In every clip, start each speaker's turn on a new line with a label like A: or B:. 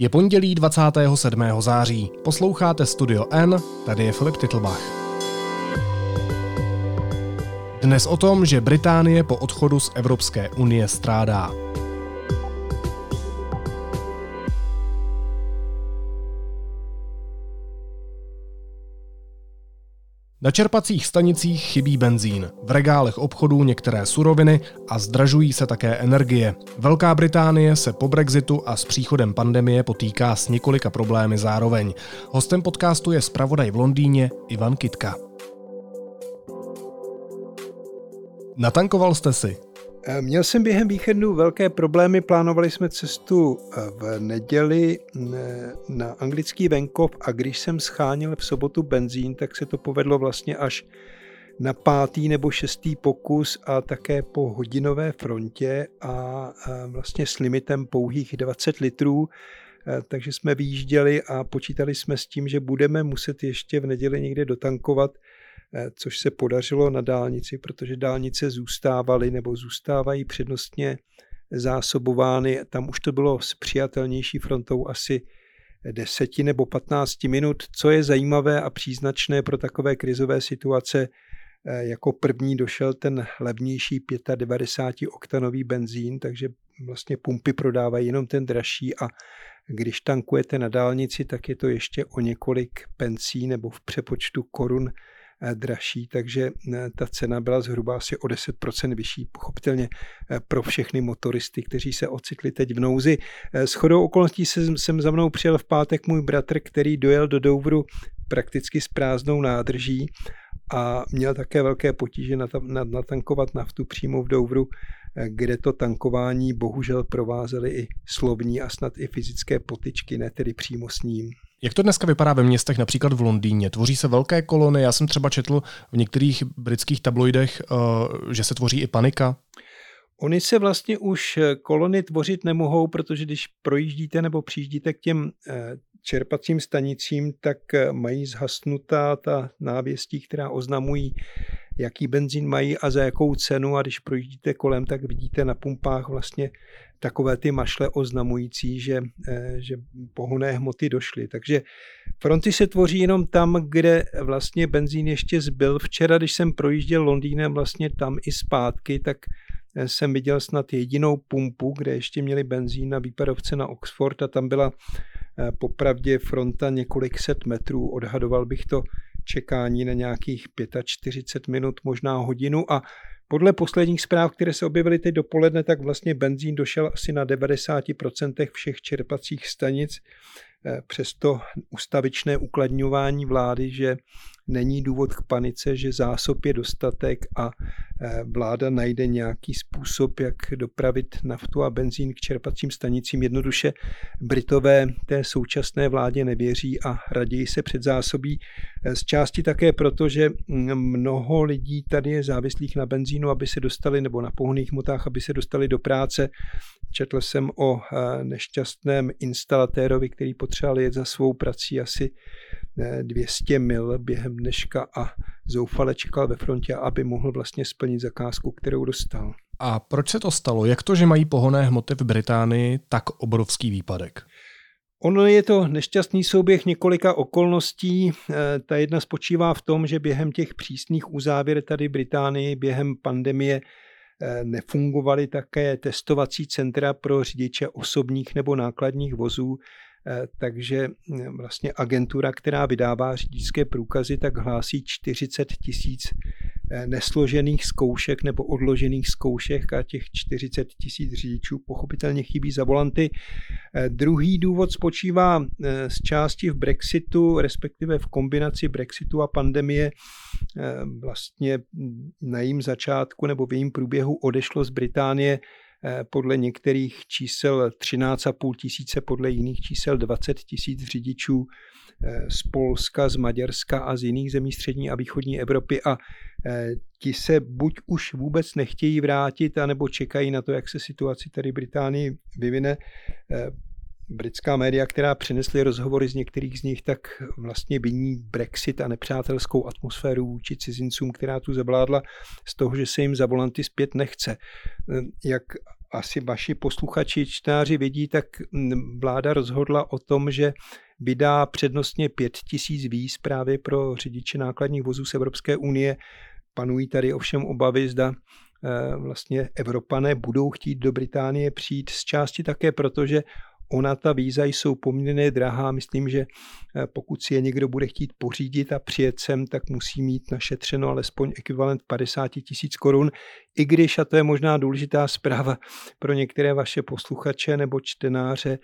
A: Je pondělí 27. září. Posloucháte Studio N, tady je Filip Titlbach. Dnes o tom, že Británie po odchodu z Evropské unie strádá. Na čerpacích stanicích chybí benzín, v regálech obchodů některé suroviny a zdražují se také energie. Velká Británie se po Brexitu a s příchodem pandemie potýká s několika problémy zároveň. Hostem podcastu je zpravodaj v Londýně Ivan Kitka. Natankoval jste si?
B: Eh, měl jsem během víkendu velké problémy, plánovali jsme cestu eh, v neděli na anglický venkov. A když jsem scháněl v sobotu benzín, tak se to povedlo vlastně až na pátý nebo šestý pokus a také po hodinové frontě a vlastně s limitem pouhých 20 litrů. Eh, takže jsme vyjížděli a počítali jsme s tím, že budeme muset ještě v neděli někde dotankovat. Eh, což se podařilo na dálnici, protože dálnice zůstávaly nebo zůstávají přednostně zásobovány. Tam už to bylo s přijatelnější frontou asi 10 nebo 15 minut. Co je zajímavé a příznačné pro takové krizové situace, eh, jako první došel ten levnější 95 oktanový benzín, takže vlastně pumpy prodávají jenom ten dražší a když tankujete na dálnici, tak je to ještě o několik pencí nebo v přepočtu korun Eh, dražší, takže eh, ta cena byla zhruba asi o 10% vyšší, pochopitelně eh, pro všechny motoristy, kteří se ocitli teď v nouzi. S chodou okolností jsem, jsem za mnou přijel v pátek můj bratr, který dojel do Douvru prakticky s prázdnou nádrží a měl také velké potíže natankovat naftu přímo v Douvru, kde to tankování bohužel provázely i slovní a snad i fyzické potyčky, ne tedy přímo s ním.
A: Jak to dneska vypadá ve městech, například v Londýně? Tvoří se velké kolony, já jsem třeba četl v některých britských tabloidech, eh, že se tvoří i panika.
B: Oni se vlastně už eh, kolony tvořit nemohou, protože když projíždíte nebo přijíždíte k těm eh, čerpacím stanicím, tak mají zhasnutá ta návěstí, která oznamují, jaký benzín mají a za jakou cenu a když projíždíte kolem, tak vidíte na pumpách vlastně takové ty mašle oznamující, že, eh, že pohonné hmoty došly. Takže fronty se tvoří jenom tam, kde vlastně benzín ještě zbyl. Včera, když jsem projížděl Londýnem vlastně tam i zpátky, tak eh, jsem viděl snad jedinou pumpu, kde ještě měli benzín na výpadovce na Oxford a tam byla eh, popravdě fronta několik set metrů. Odhadoval bych to čekání na nějakých 45 minut, možná hodinu a podle posledních zpráv, které se objevily teď dopoledne, tak vlastně benzín došel asi na 90% všech čerpacích stanic. Eh, přesto ustavičné ukladňování vlády, že není důvod k panice, že zásob je dostatek a eh, vláda najde nějaký způsob, jak dopravit naftu a benzín k čerpacím stanicím. Jednoduše Britové té současné vládě nevěří a raději se předzásobí. Eh, z části také proto, že mm, mnoho lidí tady je závislých na benzínu, aby se dostali, nebo na pohonných motách, aby se dostali do práce. Četl jsem o eh, nešťastném instalatérovi, který potřeboval jet za svou prací asi 200 mil během dneška a zoufale čekal ve frontě, aby mohl vlastně splnit zakázku, kterou dostal.
A: A proč se to stalo? Jak to, že mají pohonné hmoty v Británii tak obrovský výpadek?
B: Ono je to nešťastný souběh několika okolností. Eh, ta jedna spočívá v tom, že během těch přísných uzávěr tady v Británii během pandemie eh, nefungovaly také testovací centra pro řidiče osobních nebo nákladních vozů, Eh, takže mm, vlastně agentura, která vydává řidičské průkazy, tak hlásí 40 tisíc eh, nesložených zkoušek nebo odložených zkoušek a těch 40 tisíc řidičů pochopitelně chybí za volanty. Eh, druhý důvod spočívá z části v Brexitu, respektive v kombinaci Brexitu a pandemie. Vlastně mm, na jím začátku nebo v jejím průběhu odešlo z Británie Eh, podle některých čísel 13,5 tisíce, podle jiných čísel 20 tisíc řidičů eh, z Polska, z Maďarska a z jiných zemí střední a východní Evropy. A eh, ti se buď už vůbec nechtějí vrátit, anebo čekají na to, jak se situace tady Británii vyvine britská média, která přinesly rozhovory z některých z nich, tak vlastně viní Brexit a nepřátelskou atmosféru vůči cizincům, která tu zavládla z toho, že se jim za volanty zpět nechce. Jak asi vaši posluchači, čtenáři vidí, tak vláda rozhodla o tom, že vydá přednostně 5 tisíc víz právě pro řidiče nákladních vozů z Evropské unie. Panují tady ovšem obavy, zda eh, vlastně Evropané budou chtít do Británie přijít z části také proto, že ona ta víza jsou poměrně drahá. Myslím, že eh, pokud si je někdo bude chtít pořídit a přijet sem, tak musí mít našetřeno alespoň ekvivalent 50 tisíc korun. I když, a to je možná důležitá zpráva pro některé vaše posluchače nebo čtenáře,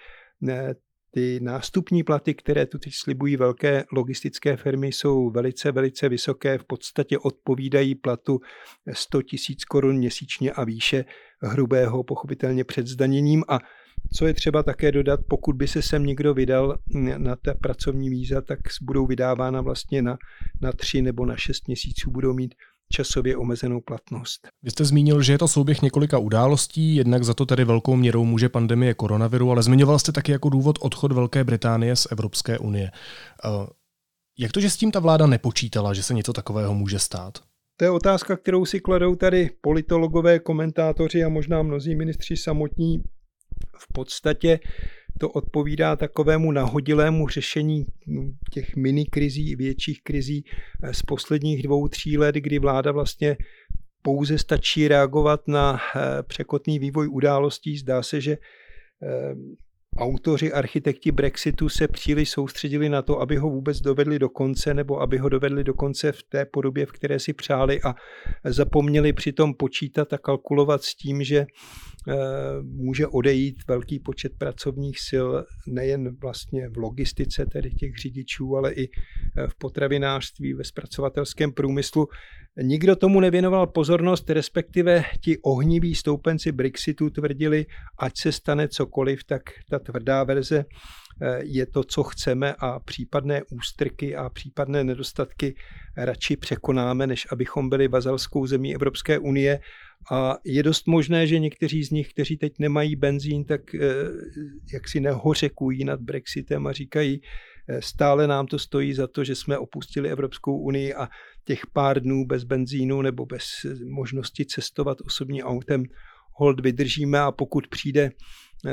B: ty nástupní platy, které tu teď slibují velké logistické firmy, jsou velice, velice vysoké, v podstatě odpovídají platu 100 tisíc korun měsíčně a výše hrubého, pochopitelně před zdaněním. A co je třeba také dodat, pokud by se sem někdo vydal na ta pracovní víza, tak budou vydávána vlastně na, na tři nebo na šest měsíců, budou mít časově omezenou platnost.
A: Vy jste zmínil, že je to souběh několika událostí, jednak za to tedy velkou měrou může pandemie koronaviru, ale zmiňoval jste taky jako důvod odchod Velké Británie z Evropské unie. Eh, jak to, že s tím ta vláda nepočítala, že se něco takového může stát?
B: To je otázka, kterou si kladou tady politologové, komentátoři a možná mnozí ministři samotní. V podstatě to odpovídá takovému nahodilému řešení těch minikrizí i větších krizí eh, z posledních dvou, tří let, kdy vláda vlastně pouze stačí reagovat na eh, překotný vývoj událostí. Zdá se, že eh, autoři, architekti Brexitu se příliš soustředili na to, aby ho vůbec dovedli do konce, nebo aby ho dovedli do konce v té podobě, v které si přáli a zapomněli přitom počítat a kalkulovat s tím, že Eh, může odejít velký počet pracovních sil nejen vlastně v logistice, tedy těch řidičů, ale i eh, v potravinářství, ve zpracovatelském průmyslu. Nikdo tomu nevěnoval pozornost, respektive ti ohniví stoupenci Brexitu tvrdili, ať se stane cokoliv, tak ta tvrdá verze eh, je to, co chceme a případné ústrky a případné nedostatky radši překonáme, než abychom byli vazalskou zemí Evropské unie. A je dost možné, že někteří z nich, kteří teď nemají benzín, tak eh, jak si nehořekují nad Brexitem a říkají, stále nám to stojí za to, že jsme opustili Evropskou unii a těch pár dnů bez benzínu nebo bez možnosti cestovat osobním autem hold vydržíme a pokud přijde, eh,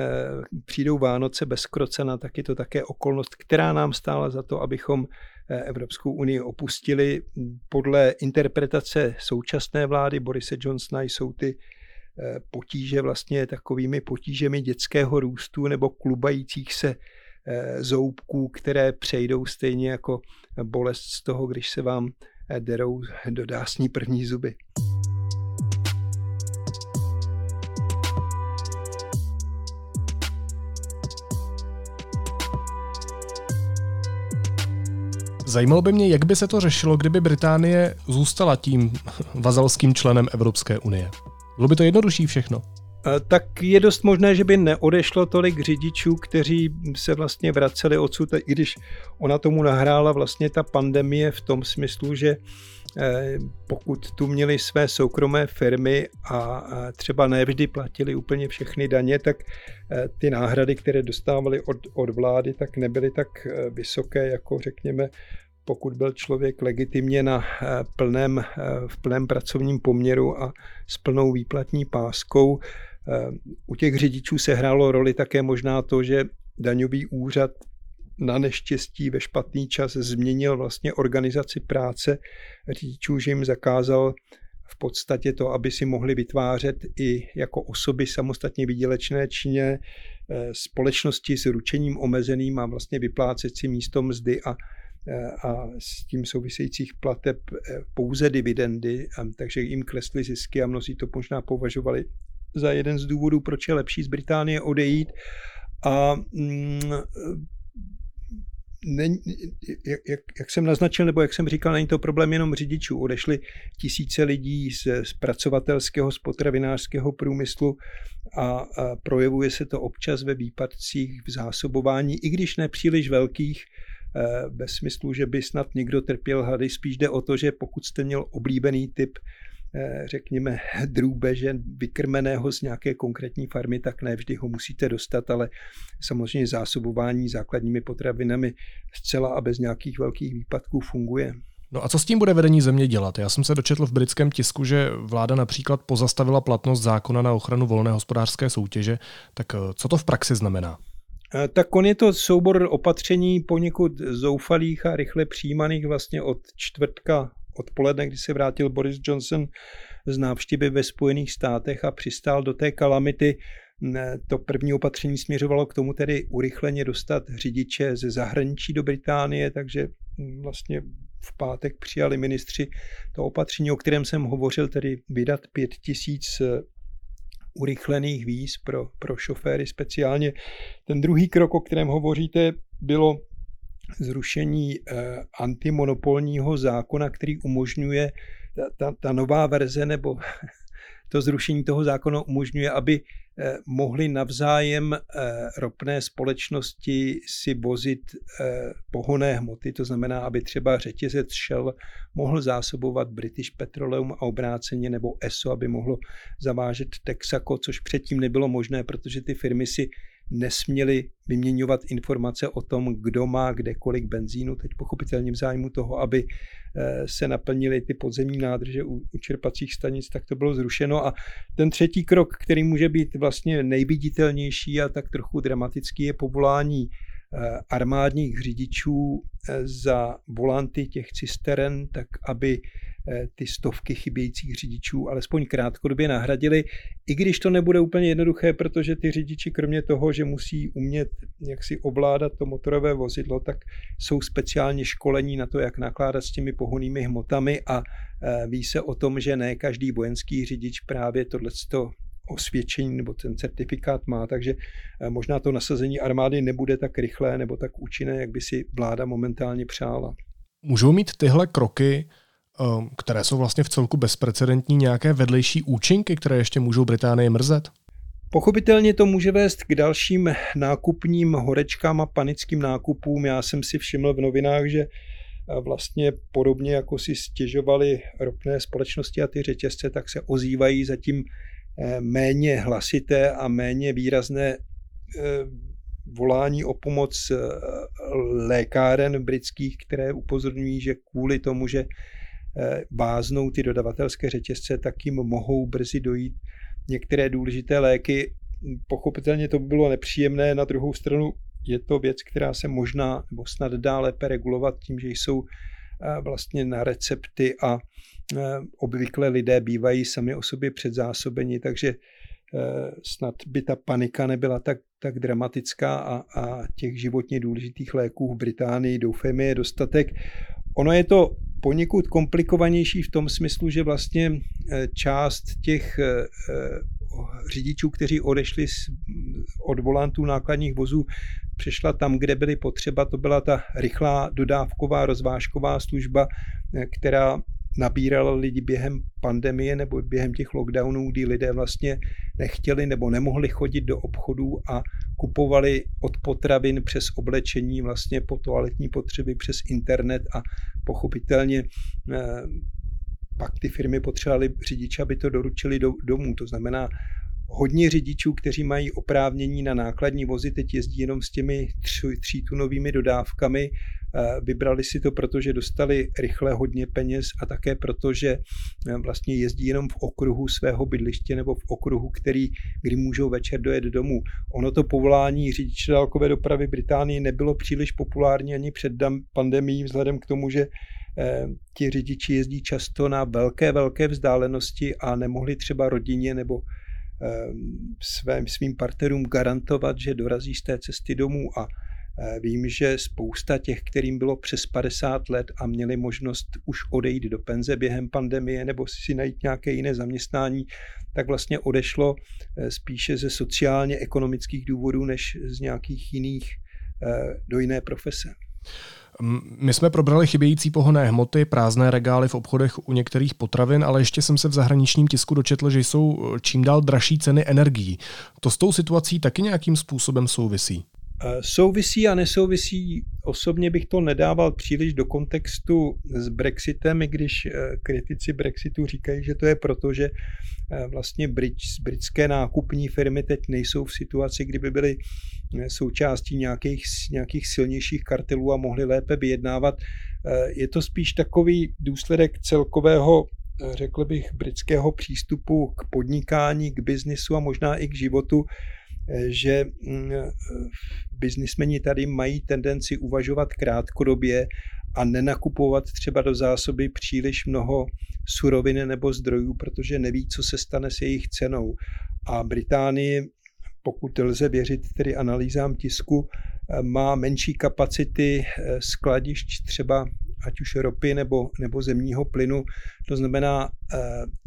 B: přijdou Vánoce bez krocena, tak je to také okolnost, která nám stála za to, abychom Eh, Evropskou unii opustili. Podle interpretace současné vlády Borise Johnsona jsou ty eh, potíže vlastně takovými potížemi dětského růstu nebo klubajících se eh, zoubků, které přejdou stejně jako bolest z toho, když se vám derou do dásní první zuby.
A: Zajímalo by mě, jak by se to řešilo, kdyby Británie zůstala tím vazalským členem Evropské unie. Bylo by to jednodušší všechno?
B: Tak je dost možné, že by neodešlo tolik řidičů, kteří se vlastně vraceli odsud, i když ona tomu nahrála vlastně ta pandemie v tom smyslu, že eh, pokud tu měli své soukromé firmy a třeba nevždy platili úplně všechny daně, tak eh, ty náhrady, které dostávali od, od vlády, tak nebyly tak eh, vysoké, jako řekněme pokud byl člověk legitimně na eh, plném, eh, v plném pracovním poměru a s plnou výplatní páskou. Eh, u těch řidičů se hrálo roli také možná to, že daňový úřad na neštěstí ve špatný čas změnil vlastně organizaci práce řidičů, že jim zakázal v podstatě to, aby si mohli vytvářet i jako osoby samostatně výdělečné čině společnosti s ručením omezeným a vlastně vyplácet si místo mzdy a a s tím souvisejících plateb eh, pouze dividendy, takže jim klesly zisky a mnozí to možná považovali za jeden z důvodů, proč je lepší z Británie odejít. A mm, ne, jak, jak, jsem naznačil, nebo jak jsem říkal, není to problém jenom řidičů. Odešly tisíce lidí z, pracovatelského, z potravinářského průmyslu a, a projevuje se to občas ve výpadcích v zásobování, i když nepříliš velkých, Eh, ve smyslu, že by snad někdo trpěl hlady. Spíš jde o to, že pokud jste měl oblíbený typ řekněme, drůbeže vykrmeného z nějaké konkrétní farmy, tak ne vždy ho musíte dostat, ale samozřejmě zásobování základními potravinami zcela a bez nějakých velkých výpadků funguje.
A: No a co s tím bude vedení země dělat? Já jsem se dočetl v britském tisku, že vláda například pozastavila platnost zákona na ochranu volné hospodářské soutěže. Tak eh, co to v praxi znamená?
B: Eh, tak on je to soubor opatření poněkud zoufalých a rychle přijímaných vlastně od čtvrtka odpoledne, kdy se vrátil Boris Johnson z návštěvy ve Spojených státech a přistál do té kalamity. To první opatření směřovalo k tomu tedy urychleně dostat řidiče ze zahraničí do Británie, takže vlastně v pátek přijali ministři to opatření, o kterém jsem hovořil, tedy vydat pět tisíc eh, urychlených víz pro, pro šoféry speciálně. Ten druhý krok, o kterém hovoříte, bylo zrušení eh, antimonopolního zákona, který umožňuje ta, ta, ta nová verze nebo to zrušení toho zákona umožňuje, aby eh, mohly navzájem eh, ropné společnosti si vozit pohoné hmoty, to znamená, aby třeba řetězec Shell mohl zásobovat British Petroleum a obráceně, nebo ESO, aby mohlo zavážet Texaco, což předtím nebylo možné, protože ty firmy si nesměli vyměňovat informace o tom, kdo má kde kolik benzínu, teď pochopitelně v zájmu toho, aby eh, se naplnily ty podzemní nádrže u, u čerpacích stanic, tak to bylo zrušeno. A ten třetí krok, který může být vlastně nejviditelnější a tak trochu dramatický, je povolání eh, armádních řidičů eh, za volanty těch cisteren, tak aby ty stovky chybějících řidičů alespoň krátkodobě nahradili, i když to nebude úplně jednoduché, protože ty řidiči kromě toho, že musí umět jak si ovládat to motorové vozidlo, tak jsou speciálně školení na to, jak nakládat s těmi pohonými hmotami a eh, ví se o tom, že ne každý vojenský řidič právě tohleto osvědčení nebo ten certifikát má, takže eh, možná to nasazení armády nebude tak rychlé nebo tak účinné, jak by si vláda momentálně přála.
A: Můžou mít tyhle kroky které jsou vlastně v celku bezprecedentní, nějaké vedlejší účinky, které ještě můžou Británii mrzet?
B: Pochopitelně to může vést k dalším nákupním horečkám a panickým nákupům. Já jsem si všiml v novinách, že eh, vlastně podobně jako si stěžovali ropné společnosti a ty řetězce, tak se ozývají zatím eh, méně hlasité a méně výrazné eh, volání o pomoc lékáren britských, které upozorňují, že kvůli tomu, že váznou ty dodavatelské řetězce, tak jim mohou brzy dojít některé důležité léky. Pochopitelně to by bylo nepříjemné, na druhou stranu je to věc, která se možná nebo snad dá lépe regulovat tím, že jsou eh, vlastně na recepty a eh, obvykle lidé bývají sami o sobě předzásobeni, takže eh, snad by ta panika nebyla tak, tak dramatická a, a těch životně důležitých léků v Británii doufejme je dostatek. Ono je to poněkud komplikovanější v tom smyslu, že vlastně eh, část těch eh, eh, řidičů, kteří odešli od volantů nákladních vozů, přešla tam, kde byly potřeba. To byla ta rychlá dodávková rozvážková služba, která nabírala lidi během pandemie nebo během těch lockdownů, kdy lidé vlastně nechtěli nebo nemohli chodit do obchodů a kupovali od potravin přes oblečení vlastně po toaletní potřeby přes internet a pochopitelně eh, pak ty firmy potřebovaly řidiče, aby to doručili do, domů. To znamená, hodně řidičů, kteří mají oprávnění na nákladní vozy, teď jezdí jenom s těmi třítunovými dodávkami. Eh, vybrali si to, protože dostali rychle hodně peněz a také proto, že eh, vlastně jezdí jenom v okruhu svého bydliště nebo v okruhu, který, kdy můžou večer dojet domů. Ono to povolání řidiče dálkové dopravy Británii nebylo příliš populární ani před pandemí, vzhledem k tomu, že eh, ti řidiči jezdí často na velké, velké vzdálenosti a nemohli třeba rodině nebo svým, svým partnerům garantovat, že dorazí z té cesty domů a Vím, že spousta těch, kterým bylo přes 50 let a měli možnost už odejít do penze během pandemie nebo si najít nějaké jiné zaměstnání, tak vlastně odešlo eh, spíše ze sociálně-ekonomických důvodů než z nějakých jiných eh, do jiné profese.
A: My jsme probrali chybějící pohonné hmoty, prázdné regály v obchodech u některých potravin, ale ještě jsem se v zahraničním tisku dočetl, že jsou čím dál dražší ceny energií. To s tou situací taky nějakým způsobem souvisí?
B: Souvisí a nesouvisí osobně bych to nedával příliš do kontextu s Brexitem, i když kritici Brexitu říkají, že to je proto, že vlastně britské nákupní firmy teď nejsou v situaci, kdyby byly součástí nějakých, nějakých silnějších kartelů a mohly lépe vyjednávat. Je to spíš takový důsledek celkového řekl bych, britského přístupu k podnikání, k biznisu a možná i k životu, že mm, biznismeni tady mají tendenci uvažovat krátkodobě a nenakupovat třeba do zásoby příliš mnoho surovin nebo zdrojů, protože neví, co se stane s jejich cenou. A Británie, pokud lze věřit tedy analýzám tisku, má menší kapacity skladišť třeba ať už ropy nebo, nebo zemního plynu. To znamená, eh,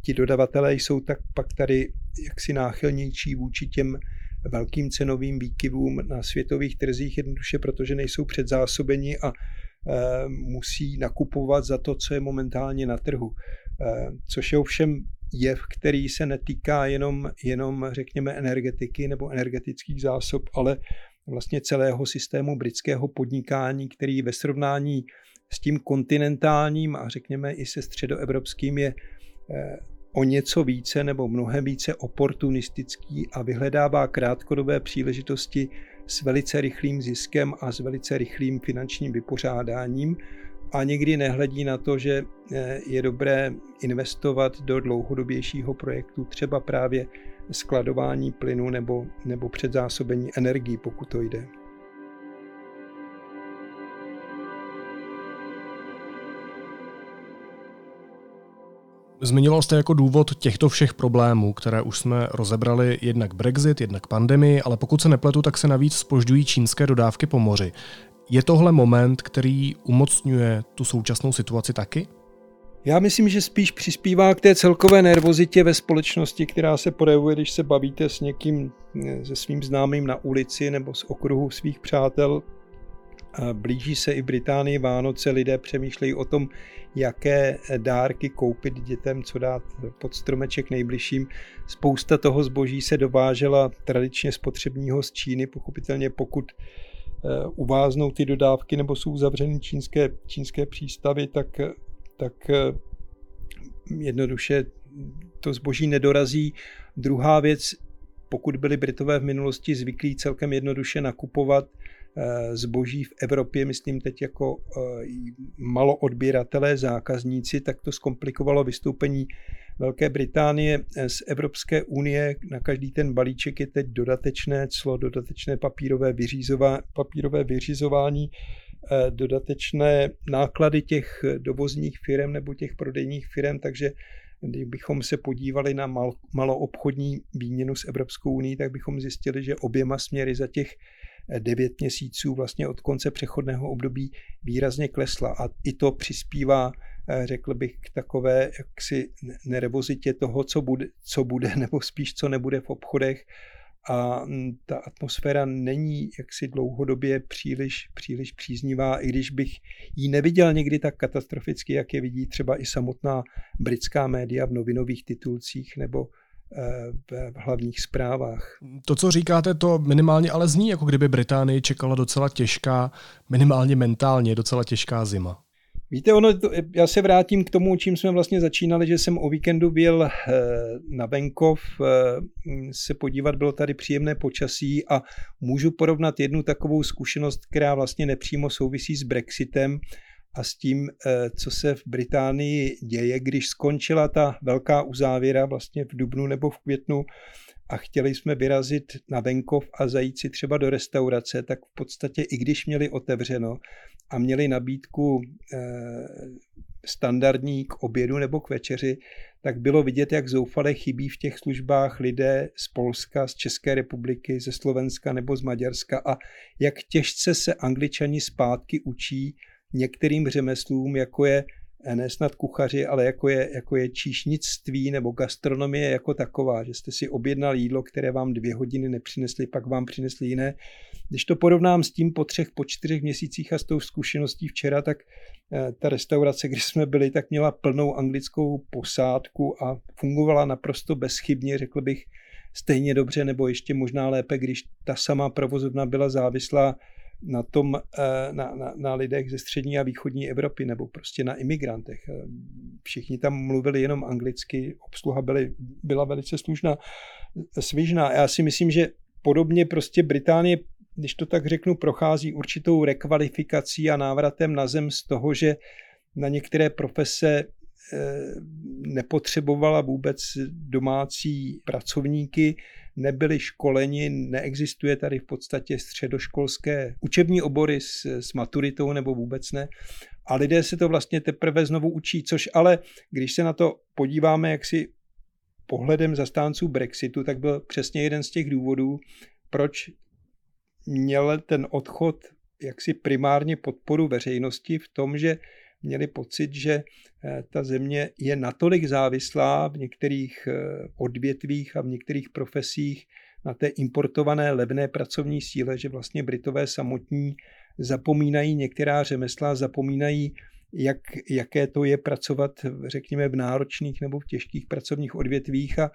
B: ti dodavatelé jsou tak pak tady jaksi náchylnější vůči těm velkým cenovým výkyvům na světových trzích, jednoduše protože nejsou předzásobeni a eh, musí nakupovat za to, co je momentálně na trhu. Eh, což je ovšem jev, který se netýká jenom, jenom řekněme, energetiky nebo energetických zásob, ale vlastně celého systému britského podnikání, který ve srovnání s tím kontinentálním a řekněme i se středoevropským je eh, o něco více nebo mnohem více oportunistický a vyhledává krátkodobé příležitosti s velice rychlým ziskem a s velice rychlým finančním vypořádáním a někdy nehledí na to, že eh, je dobré investovat do dlouhodobějšího projektu, třeba právě skladování plynu nebo, nebo předzásobení energií, pokud to jde.
A: Zmiňoval jste jako důvod těchto všech problémů, které už jsme rozebrali, jednak Brexit, jednak pandemii, ale pokud se nepletu, tak se navíc spožďují čínské dodávky po moři. Je tohle moment, který umocňuje tu současnou situaci taky?
B: Já myslím, že spíš přispívá k té celkové nervozitě ve společnosti, která se projevuje, když se bavíte s někým, se svým známým na ulici nebo z okruhu svých přátel, Blíží se i Británii Vánoce, lidé přemýšlejí o tom, jaké dárky koupit dětem, co dát pod stromeček nejbližším. Spousta toho zboží se dovážela tradičně spotřebního z Číny, pochopitelně pokud eh, uváznou ty dodávky nebo jsou uzavřeny čínské, čínské přístavy, tak, tak eh, jednoduše to zboží nedorazí. Druhá věc, pokud byli Britové v minulosti zvyklí celkem jednoduše nakupovat zboží v Evropě, myslím teď jako eh, maloodběratelé, zákazníci, tak to zkomplikovalo vystoupení Velké Británie z Evropské unie. Na každý ten balíček je teď dodatečné clo, dodatečné papírové, vyřízová, papírové vyřizování, eh, dodatečné náklady těch dovozních firm nebo těch prodejních firm, takže kdybychom se podívali na mal, maloobchodní výměnu s Evropskou unii, tak bychom zjistili, že oběma směry za těch 9 měsíců vlastně od konce přechodného období výrazně klesla a i to přispívá eh, řekl bych, k takové jaksi nervozitě toho, co bude, co bude, nebo spíš co nebude v obchodech. A mm, ta atmosféra není jaksi dlouhodobě příliš, příliš příznivá, i když bych ji neviděl někdy tak katastroficky, jak je vidí třeba i samotná britská média v novinových titulcích nebo v hlavních zprávách.
A: To, co říkáte, to minimálně ale zní, jako kdyby Británii čekala docela těžká, minimálně mentálně docela těžká zima.
B: Víte, ono, to, já se vrátím k tomu, čím jsme vlastně začínali, že jsem o víkendu byl eh, na venkov eh, se podívat, bylo tady příjemné počasí a můžu porovnat jednu takovou zkušenost, která vlastně nepřímo souvisí s Brexitem a s tím, eh, co se v Británii děje, když skončila ta velká uzávěra vlastně v dubnu nebo v květnu a chtěli jsme vyrazit na venkov a zajít si třeba do restaurace, tak v podstatě i když měli otevřeno a měli nabídku eh, standardní k obědu nebo k večeři, tak bylo vidět, jak zoufale chybí v těch službách lidé z Polska, z České republiky, ze Slovenska nebo z Maďarska a jak těžce se angličani zpátky učí některým řemeslům, jako je eh, ne snad kuchaři, ale jako je, jako je číšnictví nebo gastronomie jako taková, že jste si objednal jídlo, které vám dvě hodiny nepřinesli, pak vám přinesli jiné. Když to porovnám s tím po třech, po čtyřech měsících a s tou zkušeností včera, tak eh, ta restaurace, kde jsme byli, tak měla plnou anglickou posádku a fungovala naprosto bezchybně, řekl bych, stejně dobře nebo ještě možná lépe, když ta sama provozovna byla závislá na tom, eh, na, na, na lidech ze střední a východní Evropy nebo prostě na imigrantech. Eh, všichni tam mluvili jenom anglicky, obsluha byly, byla velice služná, svižná. Já si myslím, že podobně prostě Británie, když to tak řeknu, prochází určitou rekvalifikací a návratem na zem z toho, že na některé profese Eh, nepotřebovala vůbec domácí pracovníky, nebyli školeni, neexistuje tady v podstatě středoškolské učební obory s, s maturitou nebo vůbec ne. A lidé se to vlastně teprve znovu učí, což ale, když se na to podíváme jaksi pohledem zastánců Brexitu, tak byl přesně jeden z těch důvodů, proč měl ten odchod jaksi primárně podporu veřejnosti v tom, že měli pocit, že eh, ta země je natolik závislá v některých eh, odvětvích a v některých profesích na té importované levné pracovní síle, že vlastně Britové samotní zapomínají některá řemesla, zapomínají, jak, jaké to je pracovat, řekněme, v náročných nebo v těžkých pracovních odvětvích. A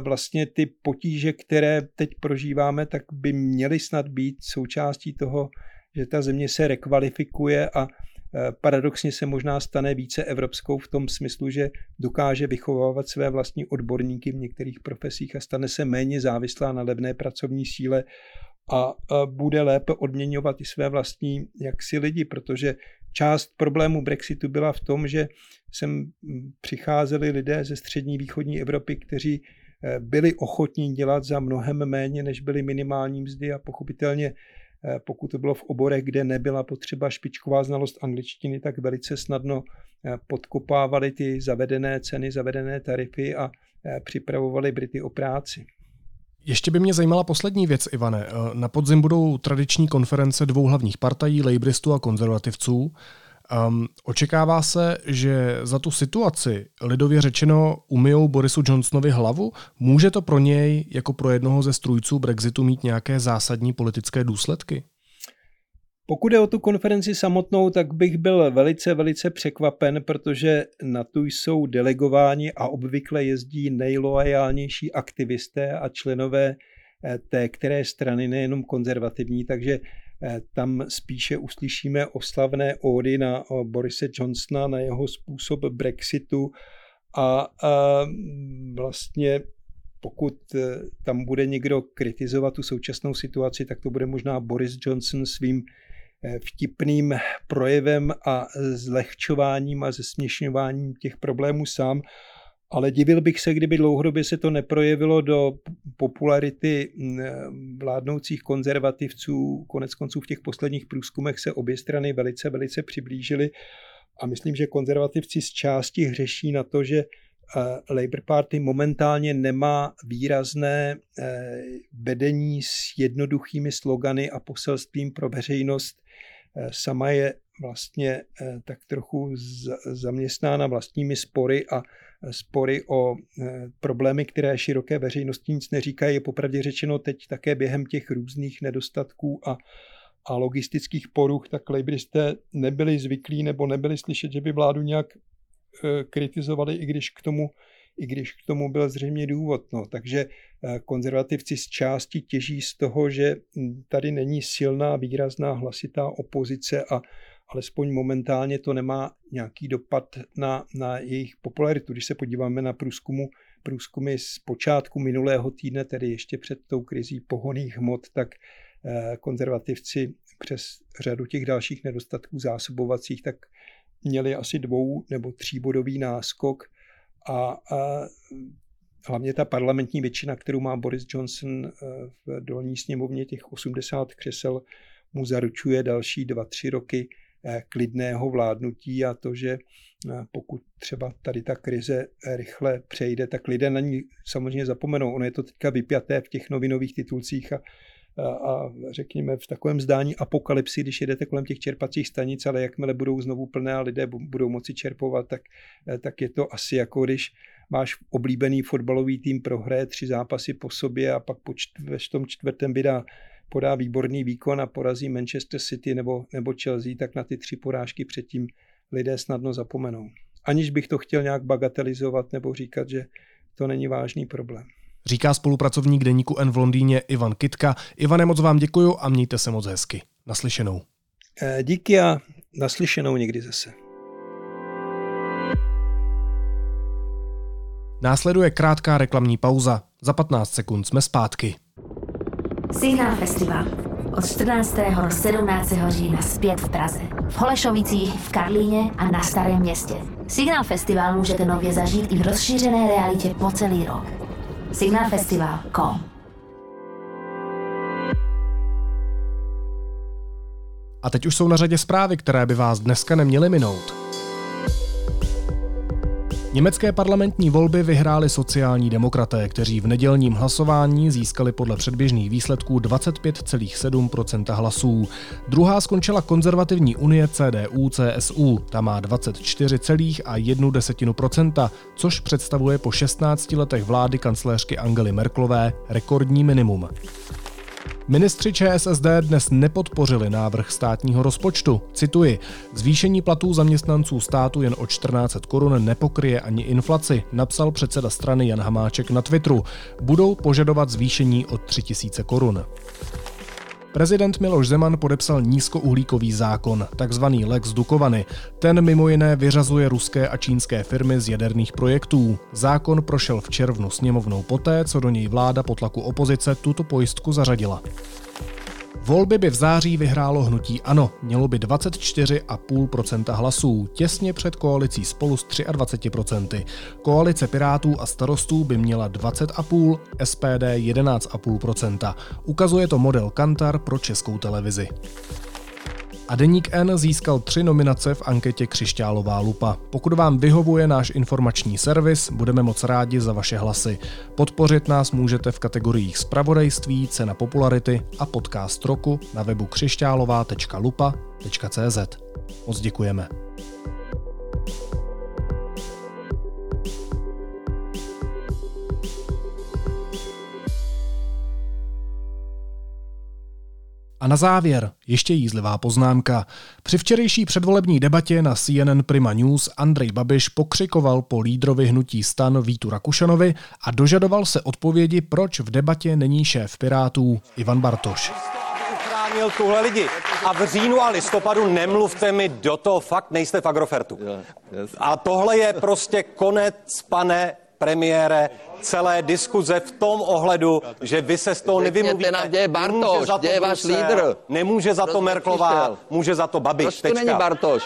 B: vlastně ty potíže, které teď prožíváme, tak by měly snad být součástí toho, že ta země se rekvalifikuje a paradoxně se možná stane více evropskou v tom smyslu, že dokáže vychovávat své vlastní odborníky v některých profesích a stane se méně závislá na levné pracovní síle a bude lépe odměňovat i své vlastní jaksi lidi, protože část problému Brexitu byla v tom, že sem hm, přicházeli lidé ze střední východní Evropy, kteří eh, byli ochotní dělat za mnohem méně, než byly minimální mzdy a pochopitelně Eh, pokud to bylo v oborech, kde nebyla potřeba špičková znalost angličtiny, tak velice snadno eh, podkopávali ty zavedené ceny, zavedené tarify a eh, připravovali Brity o práci.
A: Ještě by mě zajímala poslední věc, Ivane. Na podzim budou tradiční konference dvou hlavních partají, lejbristů a konzervativců. Um, očekává se, že za tu situaci, lidově řečeno, umijou Borisu Johnsonovi hlavu? Může to pro něj, jako pro jednoho ze strůjců Brexitu, mít nějaké zásadní politické důsledky?
B: Pokud je o tu konferenci samotnou, tak bych byl velice, velice překvapen, protože na tu jsou delegováni a obvykle jezdí nejloajálnější aktivisté a členové eh, té které strany, nejenom konzervativní, takže tam spíše uslyšíme oslavné ódy na Borise Johnsona, na jeho způsob Brexitu. A, a vlastně pokud eh, tam bude někdo kritizovat tu současnou situaci, tak to bude možná Boris Johnson svým eh, vtipným projevem a zlehčováním a zesměšňováním těch problémů sám ale divil bych se, kdyby dlouhodobě se to neprojevilo do popularity mm, vládnoucích konzervativců. Konec konců v těch posledních průzkumech se obě strany velice, velice přiblížily a myslím, že konzervativci z části hřeší na to, že eh, Labour Party momentálně nemá výrazné eh, vedení s jednoduchými slogany a poselstvím pro veřejnost. Eh, sama je vlastně tak trochu zaměstnána vlastními spory a spory o eh, problémy, které široké veřejnosti nic neříkají, je popravdě řečeno teď také během těch různých nedostatků a, a logistických poruch, tak lejbristé nebyli zvyklí nebo nebyli slyšet, že by vládu nějak eh, kritizovali, i když k tomu i když k tomu byl zřejmě důvod. No, takže eh, konzervativci z části těží z toho, že hm, tady není silná, výrazná, hlasitá opozice a alespoň momentálně to nemá nějaký dopad na, na jejich popularitu. Když se podíváme na průzkumu, průzkumy z počátku minulého týdne, tedy ještě před tou krizí pohoných hmot, tak eh, konzervativci přes řadu těch dalších nedostatků zásobovacích, tak měli asi dvou nebo tříbodový náskok a, a hlavně ta parlamentní většina, kterou má Boris Johnson eh, v dolní sněmovně, těch 80 křesel, mu zaručuje další dva, tři roky klidného vládnutí a to, že eh, pokud třeba tady ta krize rychle přejde, tak lidé na ní samozřejmě zapomenou. Ono je to teďka vypjaté v těch novinových titulcích a, a, řekněme v takovém zdání apokalypsy, když jedete kolem těch čerpacích stanic, ale jakmile budou znovu plné a lidé budou moci čerpovat, tak, eh, tak je to asi jako když máš oblíbený fotbalový tým prohraje tři zápasy po sobě a pak po čtv, v tom čtvrtém vydá podá výborný výkon a porazí Manchester City nebo, nebo Chelsea, tak na ty tři porážky předtím lidé snadno zapomenou. Aniž bych to chtěl nějak bagatelizovat nebo říkat, že to není vážný problém.
A: Říká spolupracovník deníku N v Londýně Ivan Kitka. Ivane, moc vám děkuju a mějte se moc hezky. Naslyšenou.
B: Eh, díky a naslyšenou někdy zase.
A: Následuje krátká reklamní pauza. Za 15 sekund jsme zpátky.
C: Signál Festival. Od 14. do 17. října zpět v Praze. V Holešovicích, v Karlíně a na Starém městě. Signál Festival můžete nově zažít i v rozšířené realitě po celý rok. Signálfestival.com
A: A teď už jsou na řadě zprávy, které by vás dneska neměly minout. Německé parlamentní volby vyhráli sociální demokraté, kteří v nedělním hlasování získali podle předběžných výsledků 25,7% hlasů. Druhá skončila konzervativní unie CDU-CSU, ta má 24,1% což představuje po 16 letech vlády kancléřky Angely Merklové rekordní minimum. Ministři ČSSD dnes nepodpořili návrh státního rozpočtu. Cituji, zvýšení platů zaměstnanců státu jen o 14 korun nepokryje ani inflaci, napsal předseda strany Jan Hamáček na Twitteru. Budou požadovat zvýšení o 3000 korun. Prezident Miloš Zeman podepsal nízkouhlíkový zákon, takzvaný Lex Dukovany. Ten mimo jiné vyřazuje ruské a čínské firmy z jaderných projektů. Zákon prošel v červnu sněmovnou poté, co do něj vláda po tlaku opozice tuto pojistku zařadila. Volby by v září vyhrálo hnutí ANO, mělo by 24,5% hlasů, těsně před koalicí spolu s 23%. Koalice Pirátů a starostů by měla 20,5%, SPD 11,5%. Ukazuje to model Kantar pro českou televizi. A Deník N získal tři nominace v anketě Křišťálová lupa. Pokud vám vyhovuje náš informační servis, budeme moc rádi za vaše hlasy. Podpořit nás můžete v kategoriích Spravodajství, Cena popularity a Podcast roku na webu křišťálová.lupa.cz. Moc děkujeme. A na závěr ještě jízlivá poznámka. Při včerejší předvolební debatě na CNN Prima News Andrej Babiš pokřikoval po lídrovi hnutí stan Vítu Rakušanovi a dožadoval se odpovědi, proč v debatě není šéf Pirátů Ivan Bartoš
D: tuhle lidi. A v říjnu a listopadu nemluvte mi do toho, fakt nejste v Agrofertu. A tohle je prostě konec, pane premiére, celé diskuze v tom ohledu, že vy se z toho nevymluvíte.
E: Nám, kde je Bartoš, kde je váš lídr?
D: Nemůže za to Merklová, může za to Babiš. Proč
E: to není Bartoš?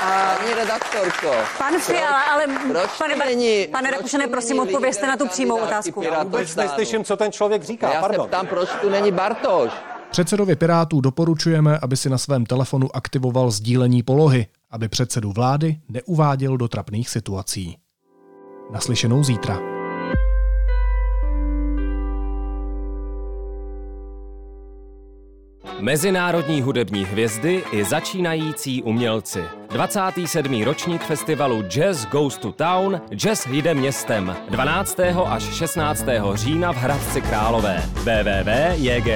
E: Pani redaktorko.
F: Pan Fiala, ale proč pane, není, pane Rakušane, prosím, odpovězte na tu přímou otázku.
D: Vůbec neslyším, co ten člověk říká,
E: Já
D: pardon.
E: se ptám, proč tu není Bartoš.
A: Předsedovi Pirátů doporučujeme, aby si na svém telefonu aktivoval sdílení polohy, aby předsedu vlády neuváděl do trapných situací. Naslyšenou zítra.
G: Mezinárodní hudební hvězdy i začínající umělci. 27. ročník festivalu Jazz Goes to Town Jazz jde městem 12. až 16. října v Hradci Králové www.jgtt.cz